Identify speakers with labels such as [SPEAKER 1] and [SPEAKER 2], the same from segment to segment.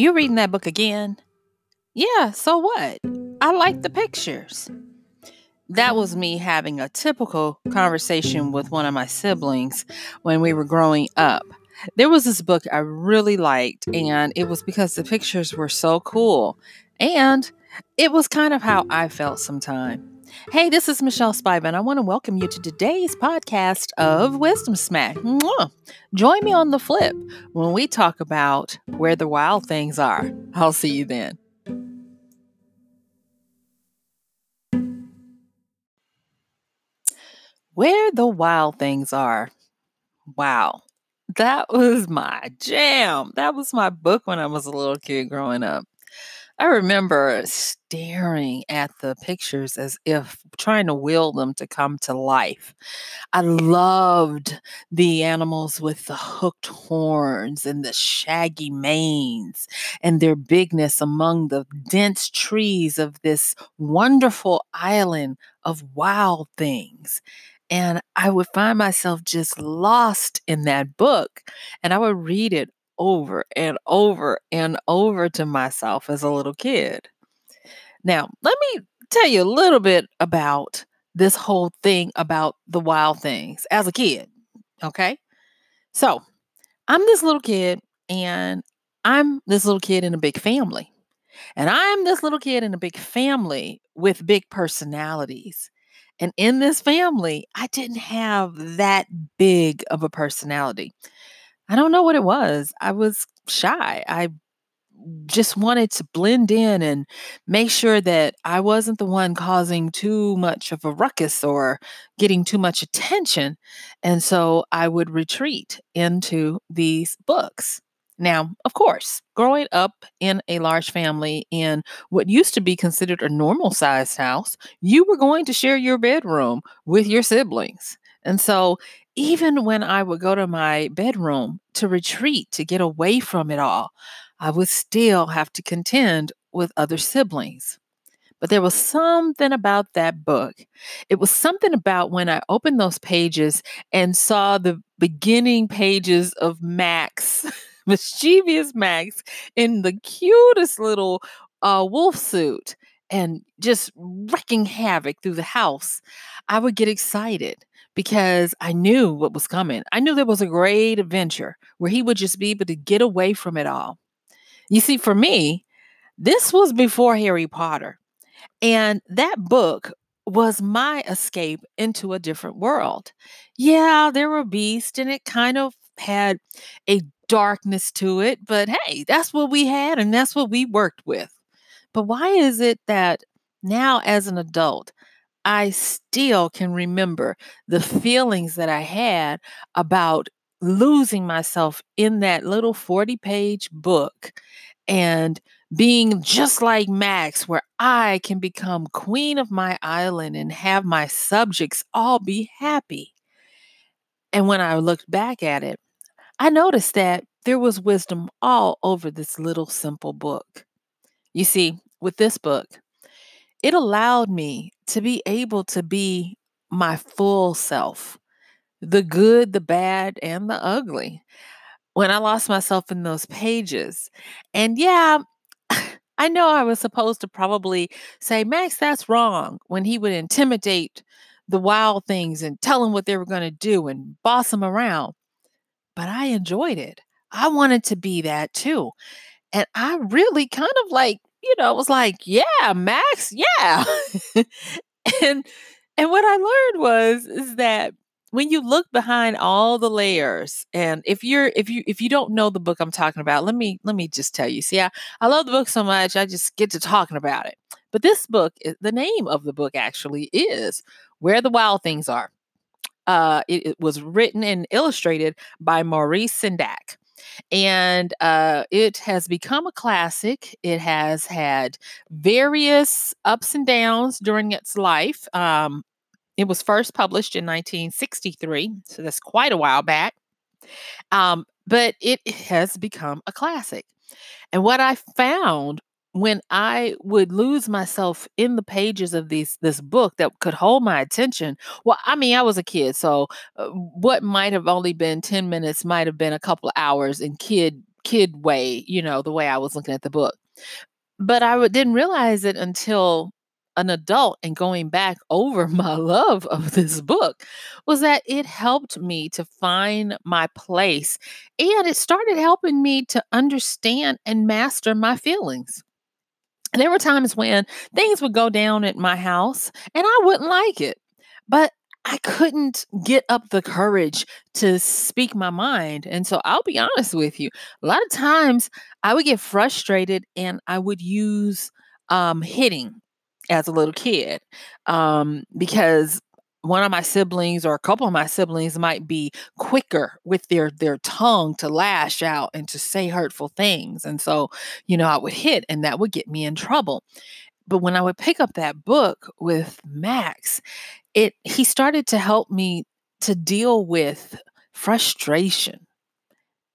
[SPEAKER 1] You reading that book again? Yeah, so what? I like the pictures. That was me having a typical conversation with one of my siblings when we were growing up. There was this book I really liked, and it was because the pictures were so cool. And it was kind of how I felt sometimes. Hey, this is Michelle Spiven. I want to welcome you to today's podcast of Wisdom Smack. Mwah. Join me on the flip when we talk about where the wild things are. I'll see you then. Where the wild things are. Wow. That was my jam. That was my book when I was a little kid growing up. I remember staring at the pictures as if trying to will them to come to life. I loved the animals with the hooked horns and the shaggy manes and their bigness among the dense trees of this wonderful island of wild things. And I would find myself just lost in that book. And I would read it over and over and over to myself as a little kid. Now, let me tell you a little bit about this whole thing about the wild things as a kid. Okay. So I'm this little kid, and I'm this little kid in a big family. And I'm this little kid in a big family with big personalities. And in this family, I didn't have that big of a personality. I don't know what it was. I was shy. I just wanted to blend in and make sure that I wasn't the one causing too much of a ruckus or getting too much attention. And so I would retreat into these books. Now, of course, growing up in a large family in what used to be considered a normal sized house, you were going to share your bedroom with your siblings. And so even when I would go to my bedroom to retreat, to get away from it all, I would still have to contend with other siblings. But there was something about that book. It was something about when I opened those pages and saw the beginning pages of Max, mischievous Max, in the cutest little uh, wolf suit and just wreaking havoc through the house. I would get excited because I knew what was coming. I knew there was a great adventure where he would just be able to get away from it all. You see, for me, this was before Harry Potter. And that book was my escape into a different world. Yeah, there were beasts and it kind of had a darkness to it, but hey, that's what we had and that's what we worked with. But why is it that now, as an adult, I still can remember the feelings that I had about losing myself in that little 40 page book and being just like Max, where I can become queen of my island and have my subjects all be happy. And when I looked back at it, I noticed that there was wisdom all over this little simple book. You see, with this book, it allowed me to be able to be my full self the good, the bad, and the ugly. When I lost myself in those pages. And yeah, I know I was supposed to probably say, Max, that's wrong, when he would intimidate the wild things and tell them what they were going to do and boss them around. But I enjoyed it. I wanted to be that too. And I really kind of like you know, was like, yeah, Max, yeah. and and what I learned was is that when you look behind all the layers and if you're if you if you don't know the book i'm talking about let me let me just tell you see i, I love the book so much i just get to talking about it. But this book the name of the book actually is where the wild things are. Uh, it, it was written and illustrated by maurice sendak and uh, it has become a classic. It has had various ups and downs during its life. Um, it was first published in 1963, so that's quite a while back. Um, but it has become a classic. And what I found when I would lose myself in the pages of these this book that could hold my attention. Well, I mean, I was a kid, so uh, what might have only been 10 minutes might have been a couple of hours in kid kid way, you know, the way I was looking at the book. But I w- didn't realize it until an adult and going back over my love of this book was that it helped me to find my place and it started helping me to understand and master my feelings. There were times when things would go down at my house and I wouldn't like it. But I couldn't get up the courage to speak my mind. And so I'll be honest with you. A lot of times I would get frustrated and I would use um, hitting as a little kid um, because one of my siblings or a couple of my siblings might be quicker with their their tongue to lash out and to say hurtful things and so you know i would hit and that would get me in trouble. But when i would pick up that book with max it he started to help me to deal with frustration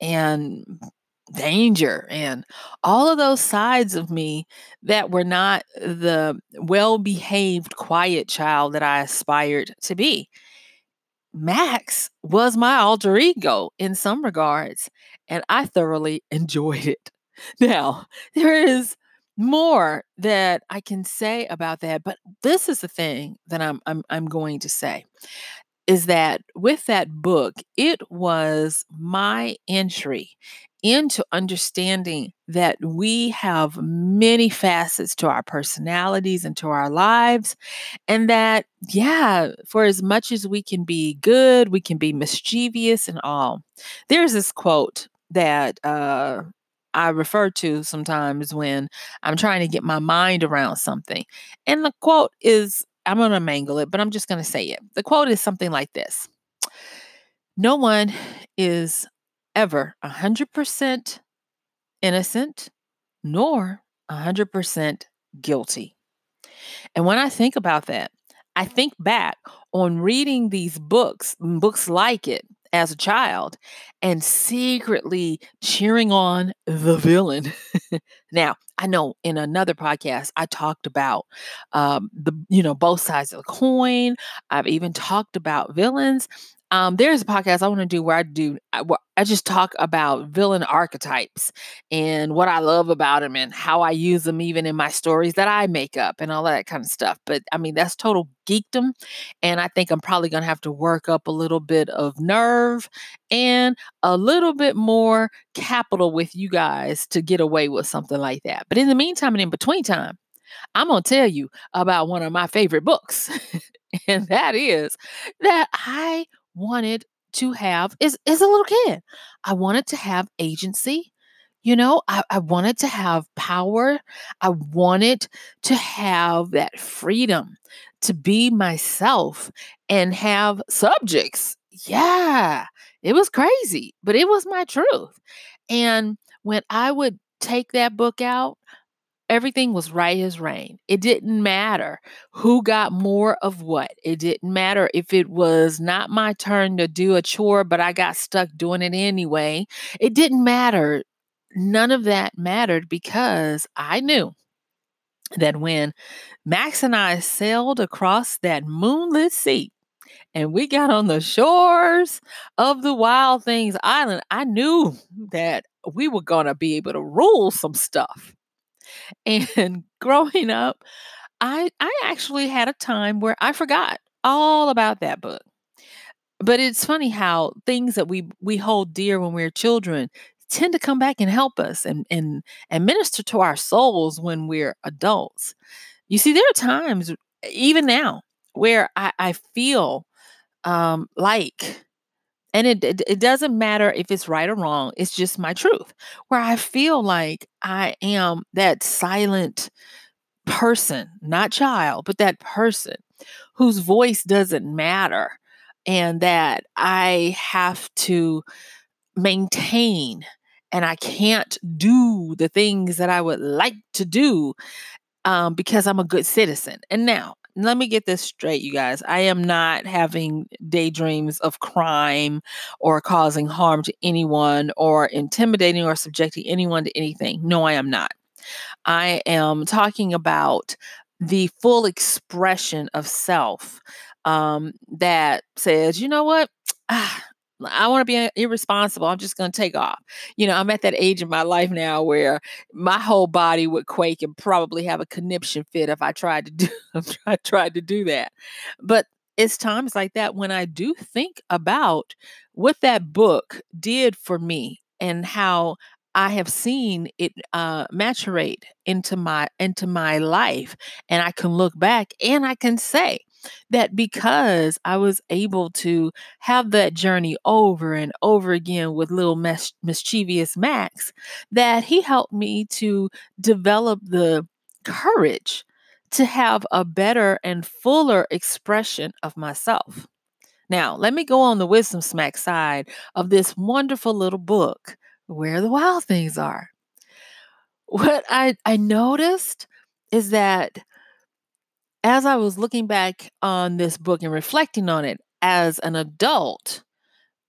[SPEAKER 1] and danger and all of those sides of me that were not the well-behaved quiet child that I aspired to be. Max was my alter ego in some regards and I thoroughly enjoyed it. Now, there is more that I can say about that, but this is the thing that I'm I'm I'm going to say is that with that book, it was my entry into understanding that we have many facets to our personalities and to our lives. And that, yeah, for as much as we can be good, we can be mischievous and all. There's this quote that uh, I refer to sometimes when I'm trying to get my mind around something. And the quote is I'm going to mangle it, but I'm just going to say it. The quote is something like this No one is ever 100% innocent nor 100% guilty. And when I think about that, I think back on reading these books, books like it, as a child and secretly cheering on the villain. now, I know in another podcast I talked about um, the you know both sides of the coin. I've even talked about villains. Um, there's a podcast I want to do where I do I, I just talk about villain archetypes and what I love about them and how I use them even in my stories that I make up and all that kind of stuff. But I mean that's total geekdom, and I think I'm probably gonna have to work up a little bit of nerve and a little bit more capital with you guys to get away with something like that. But in the meantime and in between time, I'm gonna tell you about one of my favorite books. and that is that I wanted to have is as a little kid. I wanted to have agency. You know, I, I wanted to have power. I wanted to have that freedom to be myself and have subjects. Yeah, it was crazy, but it was my truth. And when I would take that book out, everything was right as rain. It didn't matter who got more of what. It didn't matter if it was not my turn to do a chore, but I got stuck doing it anyway. It didn't matter. None of that mattered because I knew that when Max and I sailed across that moonlit sea, and we got on the shores of the Wild Things Island, I knew that we were going to be able to rule some stuff. And growing up, I I actually had a time where I forgot all about that book. But it's funny how things that we we hold dear when we're children tend to come back and help us and and and minister to our souls when we're adults. You see, there are times, even now, where I, I feel um, like and it, it, it doesn't matter if it's right or wrong it's just my truth. Where i feel like i am that silent person not child but that person whose voice doesn't matter and that i have to maintain and i can't do the things that i would like to do um, because i'm a good citizen. And now let me get this straight, you guys. I am not having daydreams of crime or causing harm to anyone or intimidating or subjecting anyone to anything. No, I am not. I am talking about the full expression of self um, that says, you know what? Ah, I want to be irresponsible. I'm just going to take off. You know, I'm at that age in my life now where my whole body would quake and probably have a conniption fit if I tried to do I tried to do that. But it's times like that when I do think about what that book did for me and how I have seen it uh, maturate into my into my life, and I can look back and I can say that because I was able to have that journey over and over again with little mis- mischievous Max, that he helped me to develop the courage to have a better and fuller expression of myself. Now, let me go on the wisdom smack side of this wonderful little book, Where the Wild Things Are. What I, I noticed is that as I was looking back on this book and reflecting on it as an adult,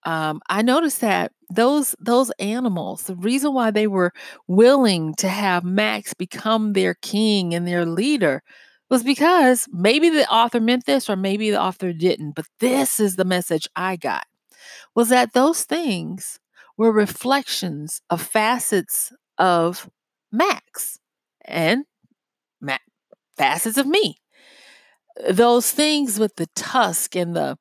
[SPEAKER 1] um, I noticed that those those animals, the reason why they were willing to have Max become their king and their leader was because maybe the author meant this or maybe the author didn't, but this is the message I got was that those things were reflections of facets of Max and facets of me those things with the tusk and the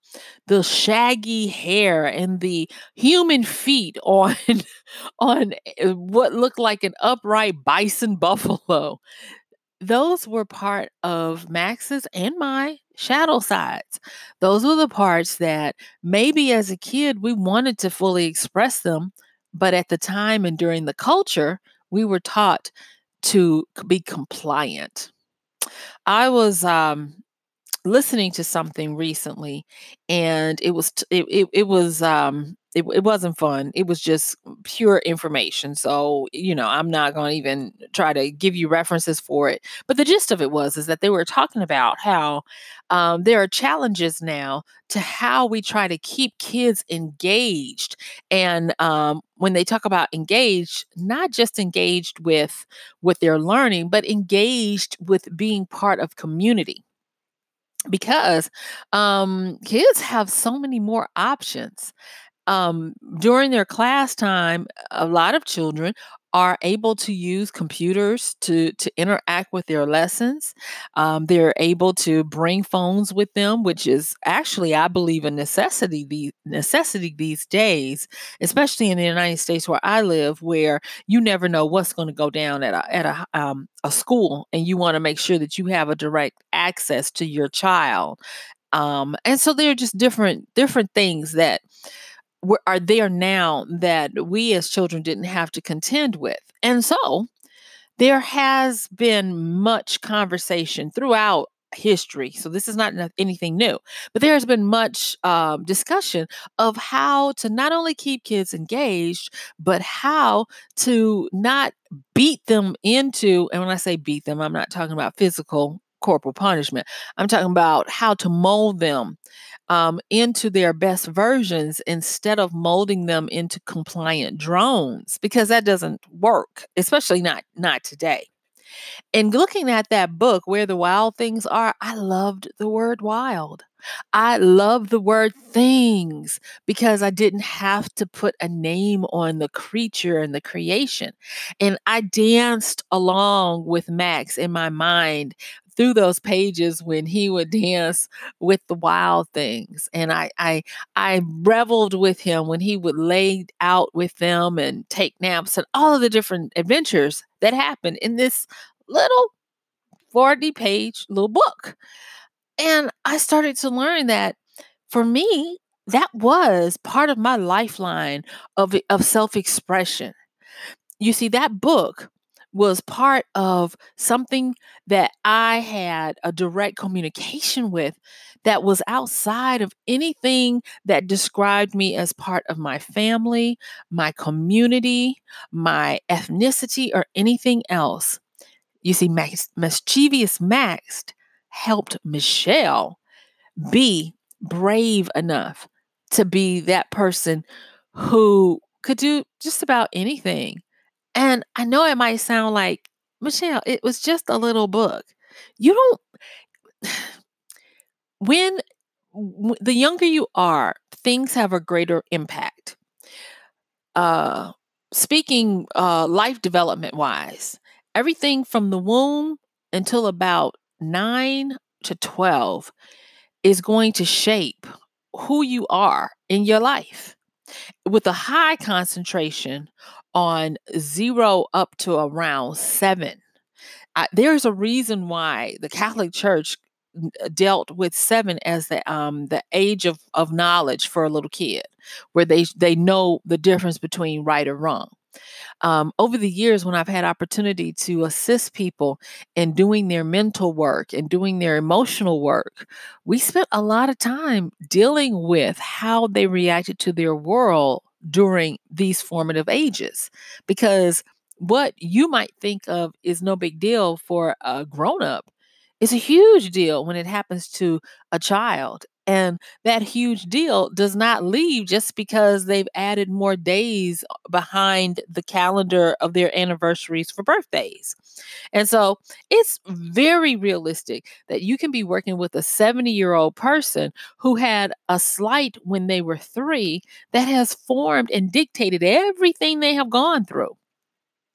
[SPEAKER 1] the shaggy hair and the human feet on on eh, what looked like an upright bison buffalo. Those were part of max's and my shadow sides. Those were the parts that maybe as a kid we wanted to fully express them but at the time and during the culture we were taught to be compliant. I was um listening to something recently and it was it, it, it was um it, it wasn't fun it was just pure information so you know i'm not going to even try to give you references for it but the gist of it was is that they were talking about how um, there are challenges now to how we try to keep kids engaged and um, when they talk about engaged not just engaged with what they're learning but engaged with being part of community because um, kids have so many more options. Um, during their class time, a lot of children are able to use computers to to interact with their lessons. Um, they're able to bring phones with them, which is actually, I believe, a necessity. The necessity these days, especially in the United States where I live, where you never know what's going to go down at a at a um, a school, and you want to make sure that you have a direct access to your child. Um, and so there are just different different things that are there now that we as children didn't have to contend with. And so there has been much conversation throughout history. So this is not anything new, but there has been much um, discussion of how to not only keep kids engaged, but how to not beat them into, and when I say beat them, I'm not talking about physical corporal punishment. I'm talking about how to mold them um, into their best versions instead of molding them into compliant drones because that doesn't work, especially not not today. And looking at that book, Where the Wild Things Are, I loved the word wild. I love the word things because I didn't have to put a name on the creature and the creation. And I danced along with Max in my mind through those pages when he would dance with the wild things and I I I reveled with him when he would lay out with them and take naps and all of the different adventures that happened in this little 40 page little book. And I started to learn that for me that was part of my lifeline of of self-expression. You see that book was part of something that I had a direct communication with that was outside of anything that described me as part of my family, my community, my ethnicity, or anything else. You see, Max, Mischievous Max helped Michelle be brave enough to be that person who could do just about anything and I know it might sound like, Michelle, it was just a little book. You don't, when the younger you are, things have a greater impact. Uh, speaking uh, life development wise, everything from the womb until about nine to 12 is going to shape who you are in your life with a high concentration on zero up to around seven. I, there's a reason why the Catholic Church uh, dealt with seven as the um the age of of knowledge for a little kid, where they they know the difference between right or wrong um, over the years when I've had opportunity to assist people in doing their mental work and doing their emotional work, we spent a lot of time dealing with how they reacted to their world during these formative ages. Because what you might think of is no big deal for a grown up is a huge deal when it happens to a child. And that huge deal does not leave just because they've added more days uh, behind the calendar of their anniversaries for birthdays. And so it's very realistic that you can be working with a 70 year old person who had a slight when they were three that has formed and dictated everything they have gone through.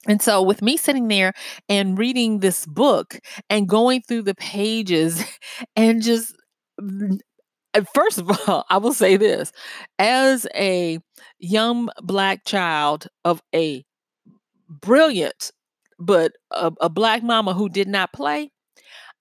[SPEAKER 1] And so, with me sitting there and reading this book and going through the pages and just first of all, I will say this as a young black child of a brilliant, but a, a black mama who did not play,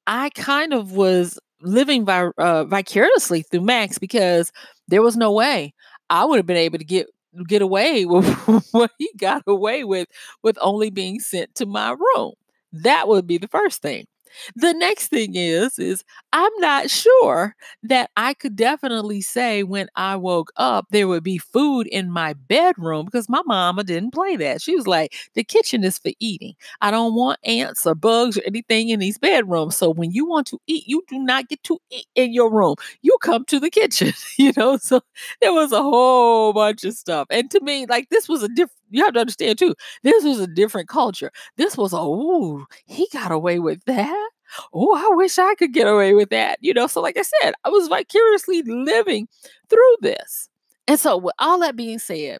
[SPEAKER 1] I kind of was living vi- uh, vicariously through Max because there was no way I would have been able to get get away with what he got away with with only being sent to my room. That would be the first thing. The next thing is is I'm not sure that I could definitely say when I woke up there would be food in my bedroom because my mama didn't play that. She was like, the kitchen is for eating. I don't want ants or bugs or anything in these bedrooms. So when you want to eat, you do not get to eat in your room. You come to the kitchen, you know. So there was a whole bunch of stuff. And to me, like this was a different you have to understand too, this was a different culture. This was a, oh, he got away with that. Oh, I wish I could get away with that. You know, so like I said, I was vicariously living through this. And so, with all that being said,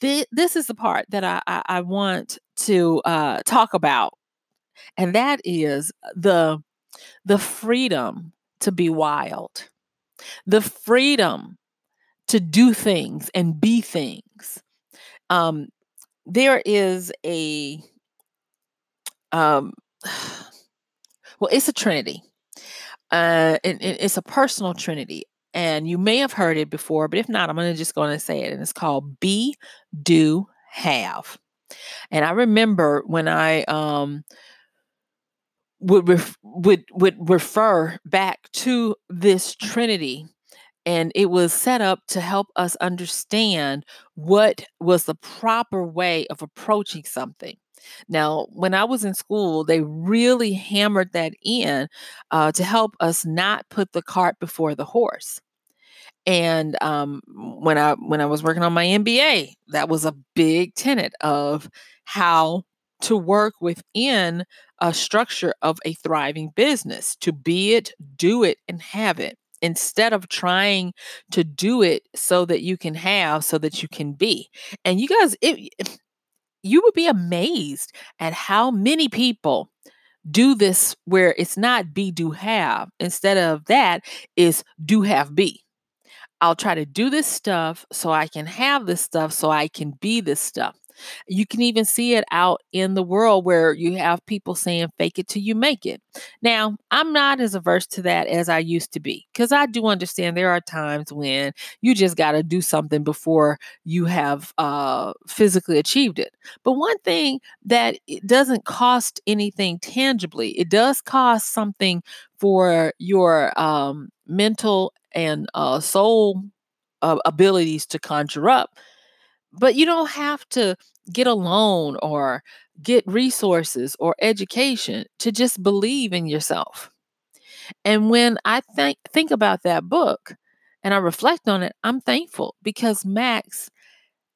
[SPEAKER 1] th- this is the part that I, I, I want to uh, talk about, and that is the the freedom to be wild, the freedom to do things and be things. Um, there is a um well it's a trinity uh and, and, it's a personal trinity and you may have heard it before but if not i'm gonna just to say it and it's called be do have. And i remember when i um would ref- would would refer back to this trinity and it was set up to help us understand what was the proper way of approaching something. Now, when I was in school, they really hammered that in uh, to help us not put the cart before the horse. And um, when I when I was working on my MBA, that was a big tenet of how to work within a structure of a thriving business to be it, do it, and have it instead of trying to do it so that you can have so that you can be. And you guys it, you would be amazed at how many people do this where it's not be do have. Instead of that is do have be. I'll try to do this stuff so i can have this stuff so i can be this stuff you can even see it out in the world where you have people saying, fake it till you make it. Now, I'm not as averse to that as I used to be because I do understand there are times when you just got to do something before you have uh, physically achieved it. But one thing that it doesn't cost anything tangibly, it does cost something for your um, mental and uh, soul uh, abilities to conjure up but you don't have to get a loan or get resources or education to just believe in yourself. And when I think think about that book and I reflect on it, I'm thankful because Max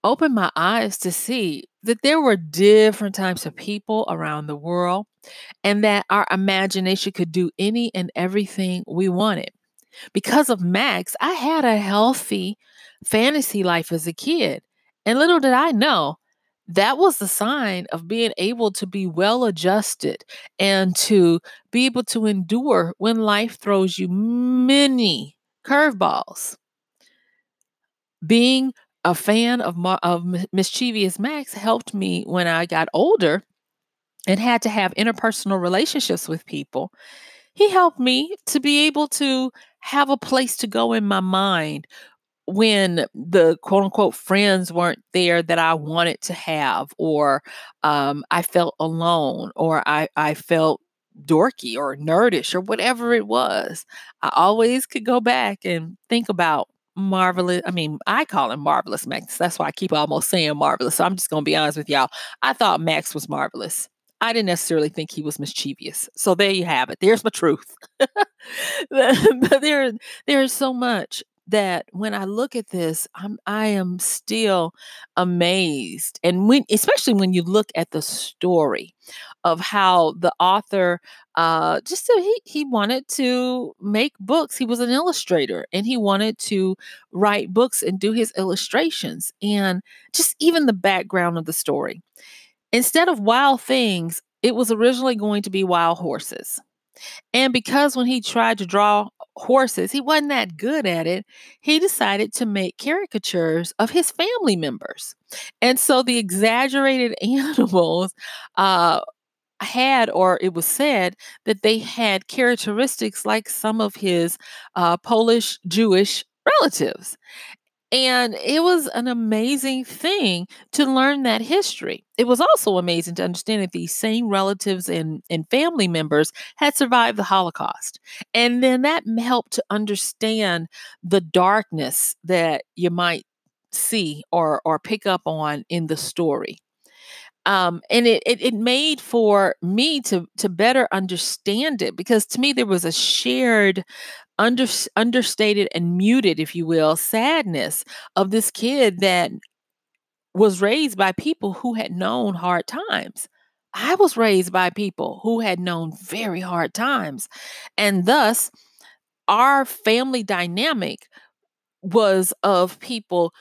[SPEAKER 1] opened my eyes to see that there were different types of people around the world and that our imagination could do any and everything we wanted. Because of Max, I had a healthy fantasy life as a kid. And little did I know that was the sign of being able to be well adjusted and to be able to endure when life throws you many curveballs. Being a fan of, of mischievous Max helped me when I got older and had to have interpersonal relationships with people. He helped me to be able to have a place to go in my mind when the quote unquote friends weren't there that I wanted to have, or um, I felt alone, or I, I felt dorky or nerdish, or whatever it was, I always could go back and think about marvelous. I mean, I call him marvelous Max. That's why I keep almost saying marvelous. So I'm just going to be honest with y'all. I thought Max was marvelous. I didn't necessarily think he was mischievous. So there you have it. There's my truth. but there, there is so much that when I look at this, I'm I am still amazed. And when especially when you look at the story of how the author uh just so he he wanted to make books. He was an illustrator and he wanted to write books and do his illustrations and just even the background of the story. Instead of wild things, it was originally going to be wild horses. And because when he tried to draw horses, he wasn't that good at it, he decided to make caricatures of his family members. And so the exaggerated animals uh, had, or it was said, that they had characteristics like some of his uh, Polish Jewish relatives. And it was an amazing thing to learn that history. It was also amazing to understand that these same relatives and, and family members had survived the Holocaust. And then that helped to understand the darkness that you might see or or pick up on in the story. Um, and it, it it made for me to to better understand it because to me there was a shared under, understated and muted, if you will, sadness of this kid that was raised by people who had known hard times. I was raised by people who had known very hard times. And thus, our family dynamic was of people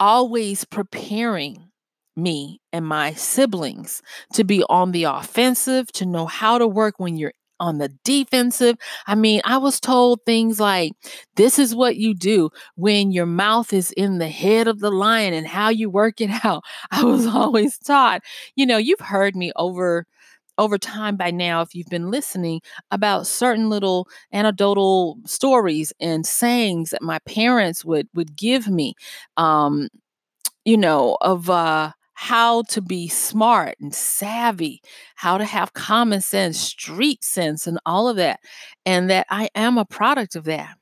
[SPEAKER 1] always preparing me and my siblings to be on the offensive, to know how to work when you're on the defensive. I mean, I was told things like, this is what you do when your mouth is in the head of the lion and how you work it out. I was always taught, you know, you've heard me over over time by now if you've been listening about certain little anecdotal stories and sayings that my parents would would give me um you know of uh how to be smart and savvy, how to have common sense, street sense, and all of that. And that I am a product of that.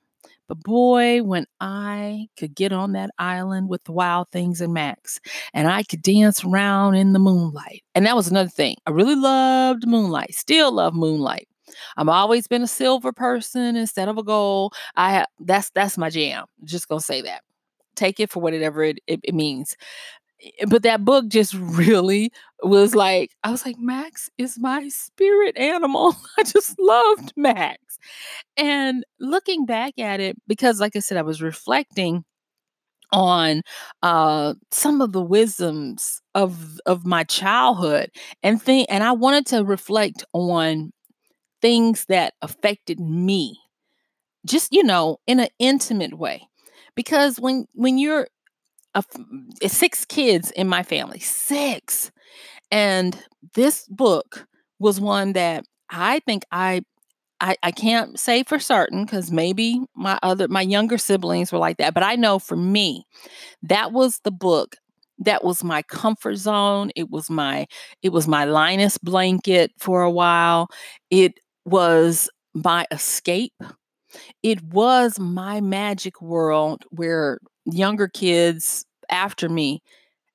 [SPEAKER 1] But boy, when I could get on that island with the wild things and Max, and I could dance around in the moonlight. And that was another thing. I really loved moonlight, still love moonlight. I've always been a silver person instead of a gold. I have that's that's my jam. Just gonna say that. Take it for whatever it, it, it means. Eh, but that book just really was like I was like Max is my spirit animal. I just loved Max. And looking back at it because like I said I was reflecting on uh, some of the wisdoms of of my childhood and think and I wanted to reflect on things that affected me just you know in an intimate way because when when you're a, eh, six kids in my family, six. And this book was one that I think I I, I can't say for certain because maybe my other my younger siblings were like that, but I know for me, that was the book that was my comfort zone. It was my it was my Linus blanket for a while. It was my escape. It was my magic world where younger kids after me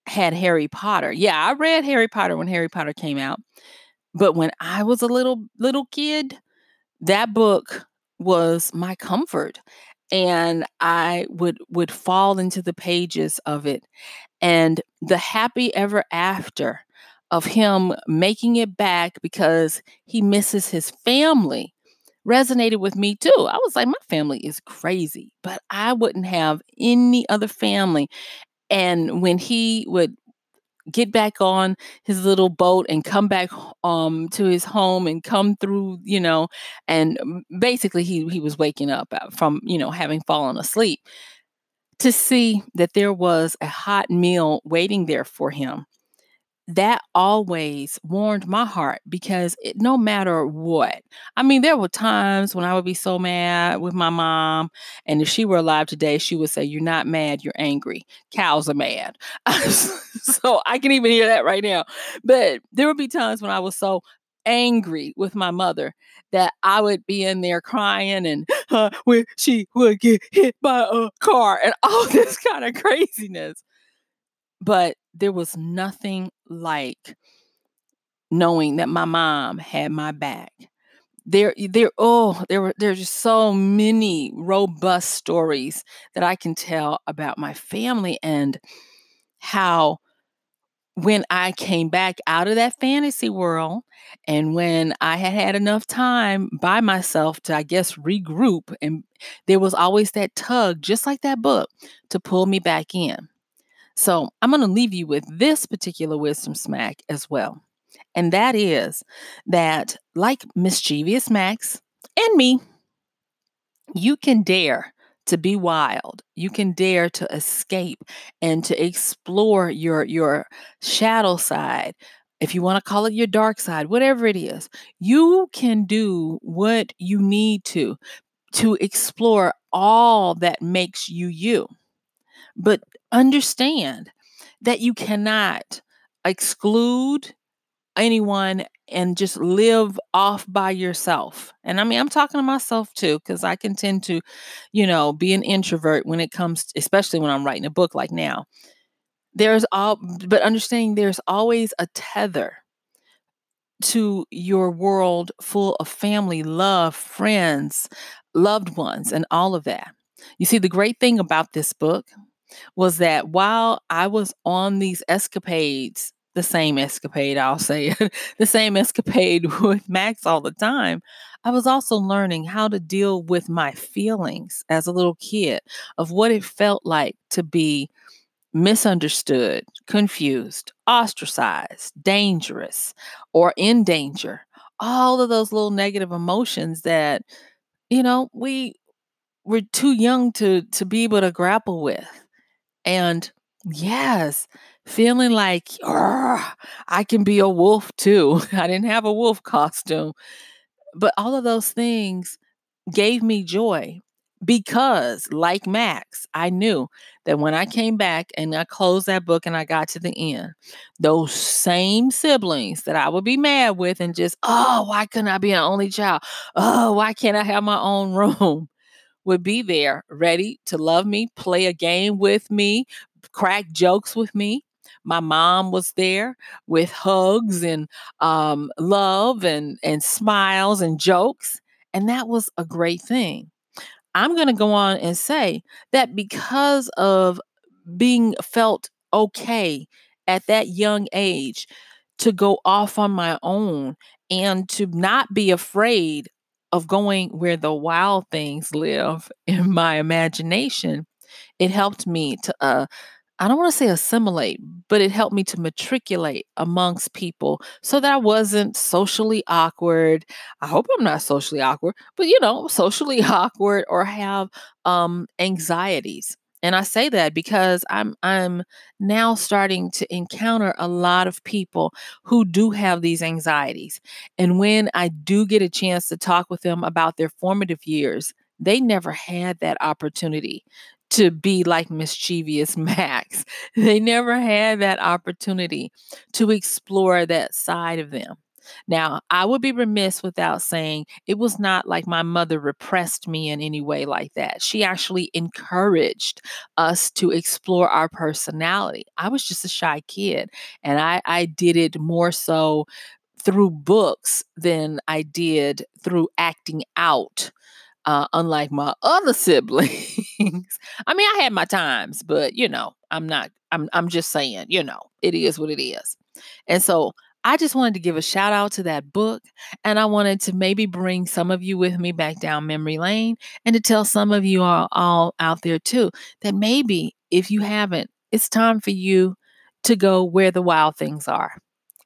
[SPEAKER 1] had Harry Potter. Yeah, I read Harry Potter when Harry Potter came out. But when I was a little little kid, that book was my comfort and I would would fall into the pages of it and the happy ever after of him making it back because he misses his family resonated with me too. I was like, my family is crazy, but I wouldn't have any other family. And when he would get back on his little boat and come back um to his home and come through you know and basically he he was waking up uh, from you know having fallen asleep to see that there was a hot meal waiting there for him that always warmed my heart because it, no matter what, I mean, there were times when I would be so mad with my mom, and if she were alive today, she would say, You're not mad, you're angry. Cows are mad. so I can even hear that right now. But there would be times when I was so angry with my mother that I would be in there crying and uh, she would get hit by a car and all this kind of craziness. But there was nothing like knowing that my mom had my back. There, there, oh, there were there's just so many robust stories that I can tell about my family and how when I came back out of that fantasy world and when I had had enough time by myself to, I guess, regroup, and there was always that tug, just like that book, to pull me back in. So I'm going to leave you with this particular wisdom smack as well. And that is that, like mischievous Max and me, you can dare to be wild. You can dare to escape and to explore your your shadow side. If you want to call it your dark side, whatever it is, you can do what you need to to explore all that makes you you. But understand that you cannot exclude anyone and just live off by yourself. And I mean, I'm talking to myself too, because I can tend to, you know, be an introvert when it comes, to, especially when I'm writing a book like now. There's all, but understanding there's always a tether to your world full of family, love, friends, loved ones, and all of that. You see, the great thing about this book was that while I was on these escapades, the same escapade, I'll say, the same escapade with Max all the time, I was also learning how to deal with my feelings as a little kid of what it felt like to be misunderstood, confused, ostracized, dangerous, or in danger. All of those little negative emotions that, you know, we we're too young to to be able to grapple with. And yes, feeling like I can be a wolf too. I didn't have a wolf costume, but all of those things gave me joy because, like Max, I knew that when I came back and I closed that book and I got to the end, those same siblings that I would be mad with and just, oh, why couldn't I be an only child? Oh, why can't I have my own room? Would be there ready to love me, play a game with me, crack jokes with me. My mom was there with hugs and um, love and, and smiles and jokes. And that was a great thing. I'm going to go on and say that because of being felt okay at that young age to go off on my own and to not be afraid of going where the wild things live in my imagination, it helped me to uh I don't want to say assimilate, but it helped me to matriculate amongst people so that I wasn't socially awkward. I hope I'm not socially awkward, but you know, socially awkward or have um anxieties. And I say that because I'm I'm now starting to encounter a lot of people who do have these anxieties. And when I do get a chance to talk with them about their formative years, they never had that opportunity to be like mischievous Max. They never had that opportunity to explore that side of them. Now, I would be remiss without saying it was not like my mother repressed me in any way like that. She actually encouraged us to explore our personality. I was just a shy kid, and I, I did it more so through books than I did through acting out. Uh, unlike my other siblings, I mean, I had my times, but you know, I'm not. I'm. I'm just saying, you know, it is what it is. And so I just wanted to give a shout out to that book. And I wanted to maybe bring some of you with me back down memory lane and to tell some of you all, all out there too that maybe if you haven't, it's time for you to go where the wild things are.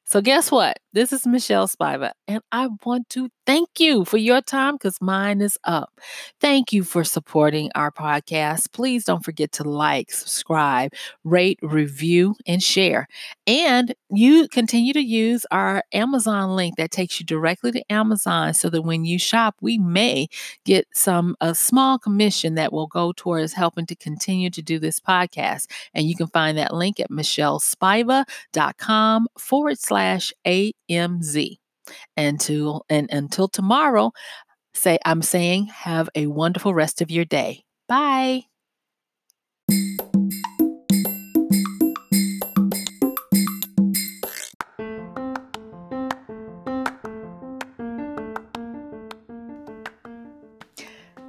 [SPEAKER 1] So, guess what? This is Michelle Spiva, and I want to thank you for your time because mine is up. Thank you for supporting our podcast. Please don't forget to like, subscribe, rate, review, and share. And you continue to use our Amazon link that takes you directly to Amazon so that when you shop, we may get some a small commission that will go towards helping to continue to do this podcast. And you can find that link at michellespiva.com forward slash AMZ. Until and until tomorrow, say I'm saying have a wonderful rest of your day. Bye.